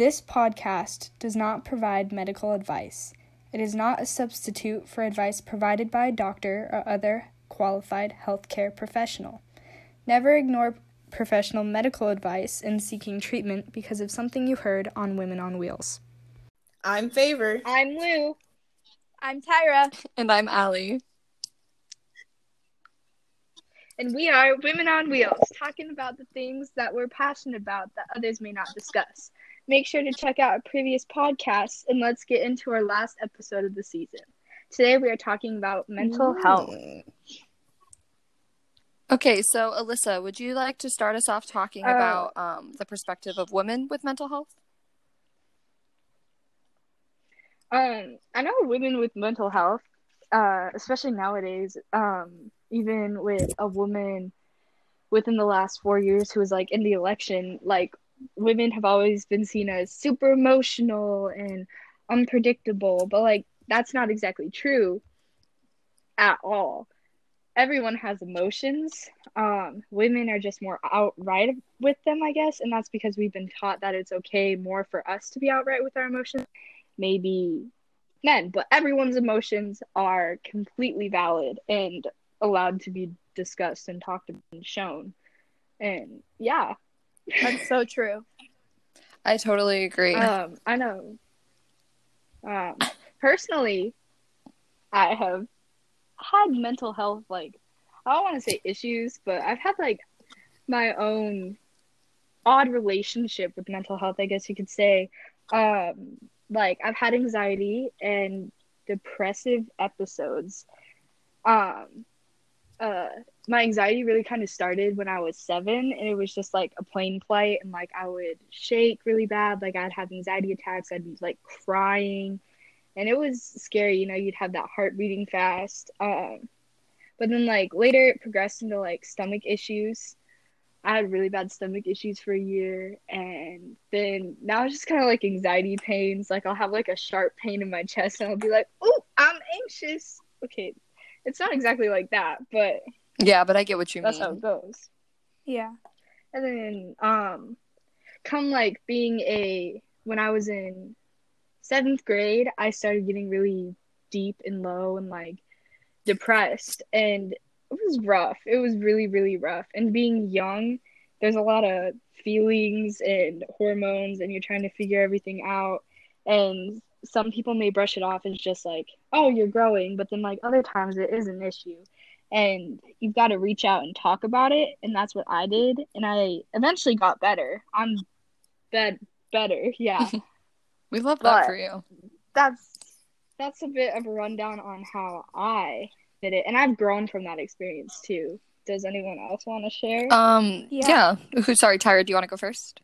This podcast does not provide medical advice. It is not a substitute for advice provided by a doctor or other qualified healthcare professional. Never ignore professional medical advice in seeking treatment because of something you heard on Women on Wheels. I'm Favor. I'm Lou. I'm Tyra. And I'm Allie. And we are Women on Wheels, talking about the things that we're passionate about that others may not discuss. Make sure to check out our previous podcasts and let's get into our last episode of the season. Today we are talking about mental health. Okay, so Alyssa, would you like to start us off talking Uh, about um, the perspective of women with mental health? Um, I know women with mental health, uh, especially nowadays, um, even with a woman within the last four years who was like in the election, like women have always been seen as super emotional and unpredictable, but like that's not exactly true at all. Everyone has emotions. Um, women are just more outright with them, I guess, and that's because we've been taught that it's okay more for us to be outright with our emotions maybe men, but everyone's emotions are completely valid and allowed to be discussed and talked about and shown. And yeah, That's so true. I totally agree. um, I know. Um, personally, I have had mental health like I don't want to say issues, but I've had like my own odd relationship with mental health, I guess you could say. Um, like I've had anxiety and depressive episodes. Um, uh, my anxiety really kind of started when I was seven, and it was just like a plane flight, and like I would shake really bad, like I'd have anxiety attacks, I'd be like crying, and it was scary. You know, you'd have that heart beating fast. Um, but then like later it progressed into like stomach issues. I had really bad stomach issues for a year, and then now it's just kind of like anxiety pains. Like I'll have like a sharp pain in my chest, and I'll be like, "Oh, I'm anxious." Okay, it's not exactly like that, but yeah, but I get what you mean. that's mean. how it goes. Yeah. And then, um, come like being a when I was in seventh grade, I started getting really deep and low and like depressed, and it was rough. It was really, really rough. And being young, there's a lot of feelings and hormones, and you're trying to figure everything out. And some people may brush it off as just like, oh, you're growing, but then like other times it is an issue. And you've got to reach out and talk about it, and that's what I did. And I eventually got better. I'm bed better, yeah. we love that but- for you. that's that's a bit of a rundown on how I did it, and I've grown from that experience too. Does anyone else want to share? Um, yeah. Yeah. Who? Sorry, Tyra. Do you want to go first?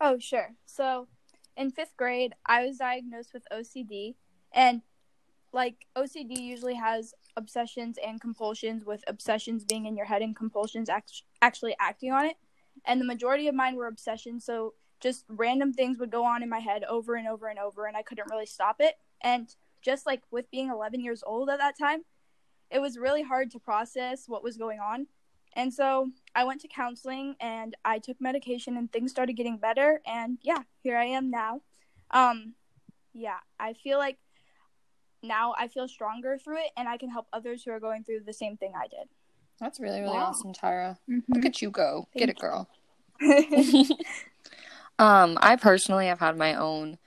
Oh, sure. So, in fifth grade, I was diagnosed with OCD, and like OCD usually has obsessions and compulsions, with obsessions being in your head and compulsions act- actually acting on it. And the majority of mine were obsessions, so just random things would go on in my head over and over and over, and I couldn't really stop it. And just like with being 11 years old at that time, it was really hard to process what was going on. And so I went to counseling and I took medication and things started getting better and yeah, here I am now. Um yeah, I feel like now I feel stronger through it and I can help others who are going through the same thing I did. That's really, really Wow. awesome, Tyra. Mm-hmm. Look at you go. Get it, girl. um, I personally have had my own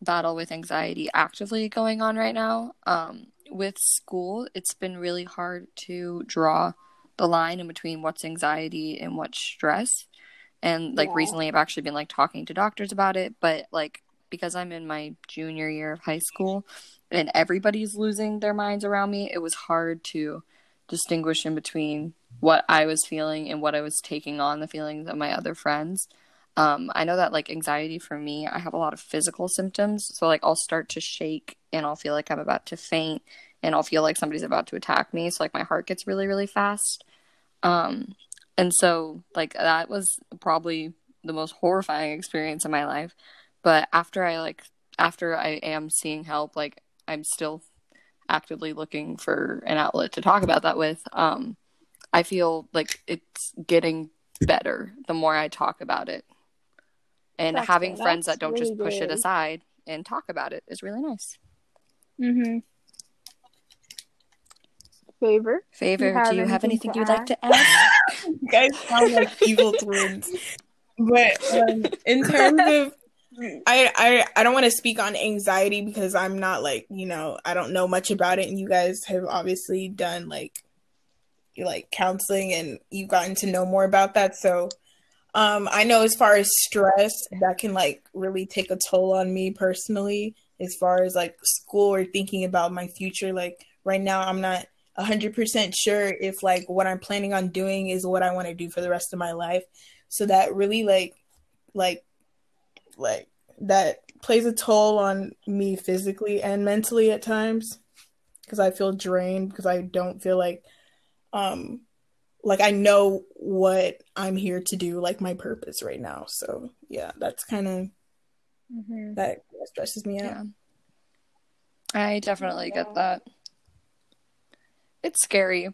battle with anxiety actively going on right now. Um, with school, it's been really hard to draw the line in between what's anxiety and what's stress. And like Yeah. recently, I've actually been like talking to doctors about it, but like because I'm in my junior year of high school and everybody's losing their minds around me, it was hard to distinguish in between what I was feeling and what I was taking on the feelings of my other friends. Um, I know that like anxiety for me, I have a lot of physical symptoms. So like I'll start to shake and I'll feel like I'm about to faint and I'll feel like somebody's about to attack me. So like my heart gets really, really fast. Um, and so like that was probably the most horrifying experience in my life. But after I like after I am seeing help, like I'm still actively looking for an outlet to talk about that with. Um, I feel like it's getting better the more I talk about it. And That's having good. friends that don't just really push it aside and talk about it is really nice. Mm-hmm. Favor? Favor, You have do you have anything anything you'd like to add? You guys sound like evil twins. But um, in terms of, I I I don't want to speak on anxiety because I'm not like you know I don't know much about it, and you guys have obviously done like like counseling and you've gotten to know more about that. So um, I know as far as stress, that can like really take a toll on me personally. As far as like school or thinking about my future, like right now, I'm not 100% sure if like what I'm planning on doing is what I want to do for the rest of my life. So that really like like like that plays a toll on me physically and mentally at times because I feel drained because I don't feel like um like I know what I'm here to do, like my purpose right now. So yeah, that's kind of Mm-hmm. that stresses me out. Yeah. I definitely get that. It's scary.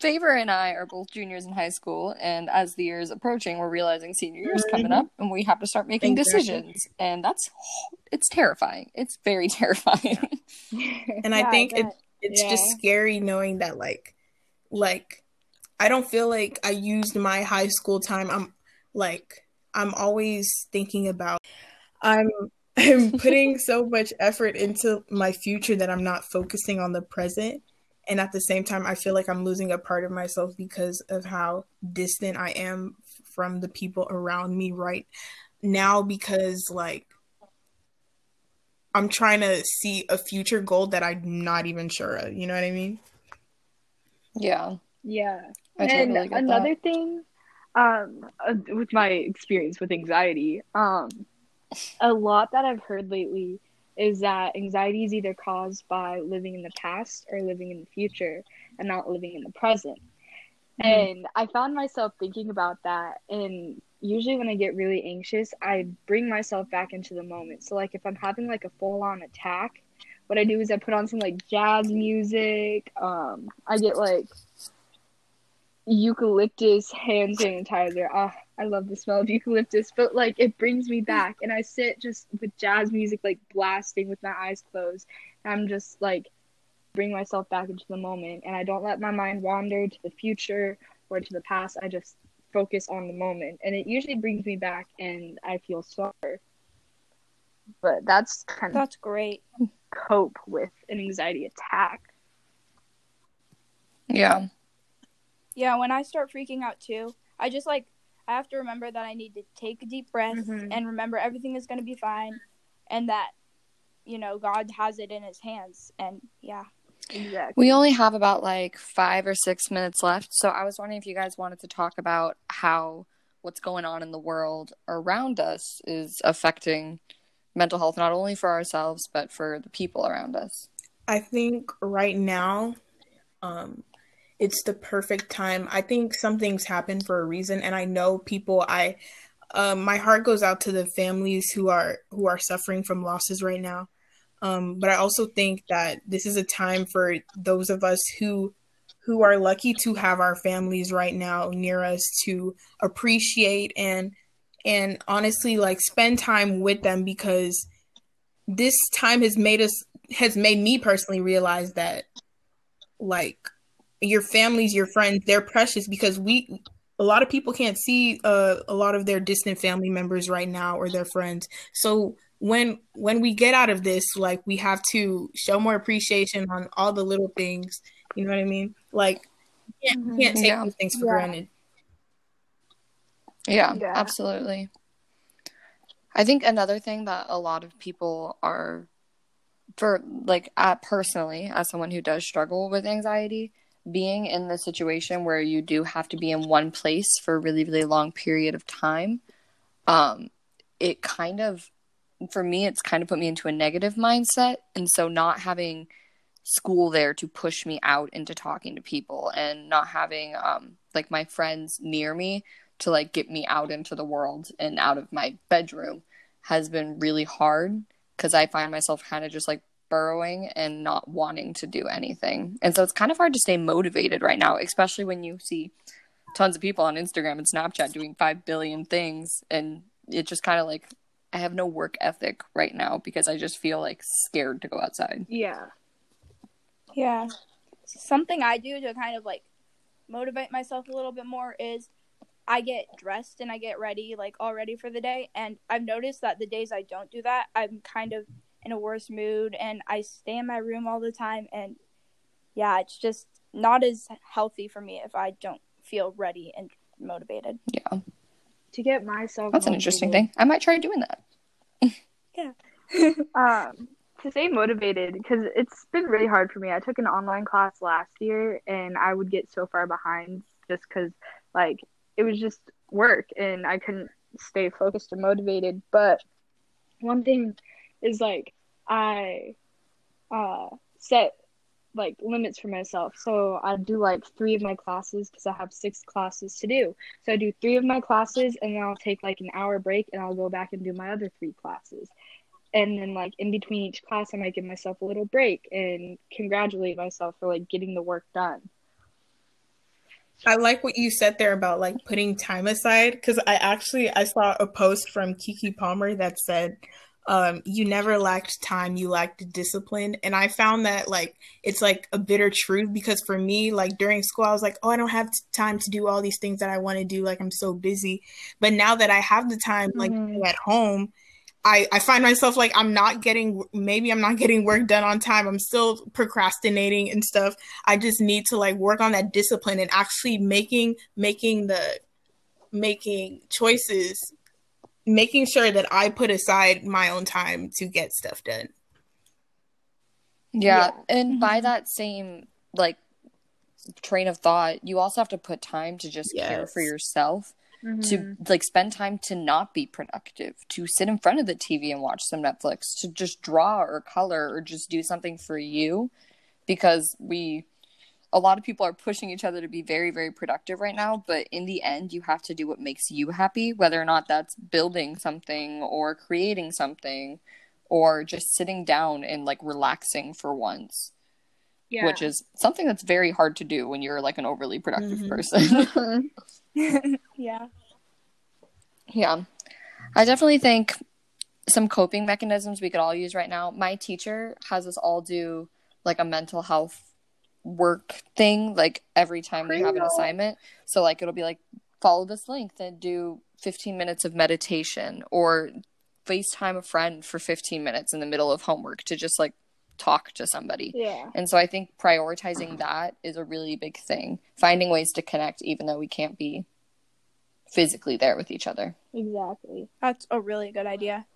Favor and I are both juniors in high school, and as the year is approaching, we're realizing senior year is mm-hmm. coming up, and we have to start making Exactly. decisions, and that's it's terrifying. It's very terrifying. And I Yeah, I think it, bet. it's just scary knowing that like like I don't feel like I used my high school time. I'm like I'm always thinking about I'm I'm putting so much effort into my future that I'm not focusing on the present. And at the same time, I feel like I'm losing a part of myself because of how distant I am from the people around me right now because like I'm trying to see a future goal that I'm not even sure of. You know what I mean? yeah, Yeah. I and totally another that. thing, um, uh, with my experience with anxiety, um, a lot that I've heard lately is that anxiety is either caused by living in the past or living in the future and not living in the present. And I found myself thinking about that. And usually, when I get really anxious, I bring myself back into the moment. So, like, if I'm having like a full on attack, what I do is I put on some like jazz music. Um, I get like eucalyptus hand sanitizer. Ah, I love the smell of eucalyptus, but like it brings me back, and I sit just with jazz music like blasting with my eyes closed. And I'm just like bring myself back into the moment, and I don't let my mind wander to the future or to the past. I just focus on the moment, and it usually brings me back, and I feel stronger. But that's kind of That's great. cope with an anxiety attack. yeah, Yeah, when I start freaking out too, I just like I have to remember that I need to take a deep breath Mhm. and remember everything is going to be fine and that you know God has it in his hands and yeah. Exactly. we only have about like five or six minutes left, so I was wondering if you guys wanted to talk about how what's going on in the world around us is affecting mental health, not only for ourselves but for the people around us. I think right now, um, it's the perfect time. I think some things happen for a reason, and I know people. I, um, my heart goes out to the families who are who are suffering from losses right now. Um, but I also think that this is a time for those of us who who are lucky to have our families right now near us to appreciate and and honestly like spend time with them because this time has made us has made me personally realize that like your families your friends they're precious because we a lot of people can't see uh, a lot of their distant family members right now or their friends so when when we get out of this like we have to show more appreciation on all the little things you know what i mean like you can't, you can't take Yeah. these things for Yeah. granted Yeah, Yeah. absolutely. I think another thing that a lot of people are, for like, uh, personally, as someone who does struggle with anxiety, being in the situation where you do have to be in one place for a really, really long period of time, um, it kind of, for me, it's kind of put me into a negative mindset. And so not having school there to push me out into talking to people and not having, um, like my friends near me to like get me out into the world and out of my bedroom has been really hard because I find myself kind of just like burrowing and not wanting to do anything. And so it's kind of hard to stay motivated right now, especially when you see tons of people on Instagram and Snapchat doing 5 billion things and it just kind of like I have no work ethic right now because I just feel like scared to go outside. Yeah. Yeah. Something I do to kind of like motivate myself a little bit more is I get dressed and I get ready, like all ready for the day. And I've noticed that the days I don't do that, I'm kind of in a worse mood and I stay in my room all the time. And yeah, it's just not as healthy for me if I don't feel ready and motivated. Yeah. To get myself That's an interesting thing. I might try doing that. Yeah. um to stay motivated because it's been really hard for me i took an online class last year and i would get so far behind just because like it was just work and i couldn't stay focused and motivated but one thing is like i uh set like limits for myself. So i do like three of my classes because i have six classes to do. So i do three of my classes and then i'll take like an hour break and i'll go back and do my other three classes. And then like in between each class i might give myself a little break and congratulate myself for like getting the work done. I like what you said there about like putting time aside because I actually I saw a post from Keke Palmer that said um you never lacked time you lacked discipline and I found that like it's like a bitter truth because for me like during school I was like oh I don't have time to do all these things that I want to do like I'm so busy but now that I have the time like Mhm. at home I, I find myself like I'm not getting maybe I'm not getting work done on time. I'm still procrastinating and stuff. I just need to like work on that discipline and actually making making the making choices making sure that I put aside my own time to get stuff done. Yeah, and Mhm. by that same like train of thought, you also have to put time to just care for yourself, Mm-hmm. to like spend time to not be productive, to sit in front of the TV and watch some Netflix, to just draw or color or just do something for you because we a lot of people are pushing each other to be very very productive right now, but in the end you have to do what makes you happy, whether or not that's building something or creating something or just sitting down and like relaxing for once yeah which is something that's very hard to do when you're like an overly productive Mhm. person. yeah. yeah. I definitely think some coping mechanisms we could all use right now. My teacher has us all do like a mental health work thing like every time we have an assignment. So like it'll be like follow this link and do 15 minutes of meditation or FaceTime a friend for 15 minutes in the middle of homework to just like talk to somebody. yeah And so I think prioritizing that is a really big thing. Finding ways to connect even though we can't be physically there with each other. exactly That's a really good idea.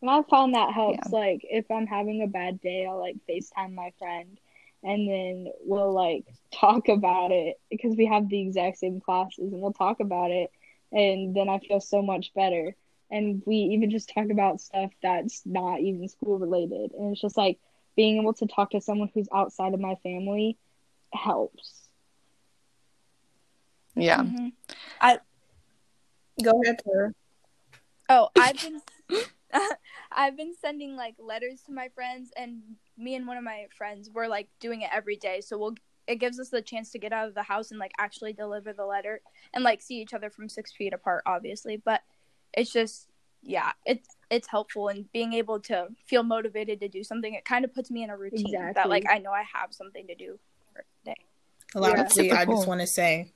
And I found that helps. Like if I'm having a bad day, I'll like FaceTime my friend and then we'll like talk about it because we have the exact same classes and we'll talk about it and then I feel so much better. And we even just talk about stuff that's not even school related. And it's just like being able to talk to someone who's outside of my family helps. Yeah. Mhm. Go ahead, Tara. Oh, I've been I've been sending like letters to my friends and me and one of my friends we're like doing it every day. So we'll it gives us the chance to get out of the house and like actually deliver the letter and like see each other from six feet apart, obviously. But it's just yeah, it's it's helpful and being able to feel motivated to do something. It kind of puts me in a routine that like I know I have something to do for the day. Lastly, Super I just want to say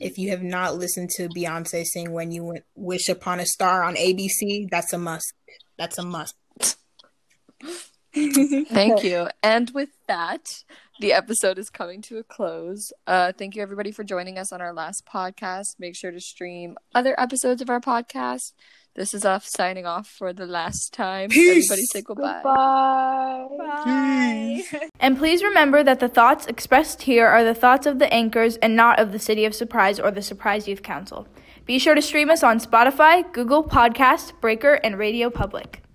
if you have not listened to Beyonce sing When You Wish Upon a Star on ABC, that's a must. That's a must. Thank you. And with that, the episode is coming to a close. Uh, thank you, everybody, for joining us on our last podcast. Make sure to stream other episodes of our podcast. This is off signing off for the last time. Peace. Everybody say goodbye. Goodbye. Bye. and please remember that the thoughts expressed here are the thoughts of the anchors and not of the City of Surprise or the Surprise Youth Council. Be sure to stream us on Spotify, Google Podcast, Breaker, and Radio Public.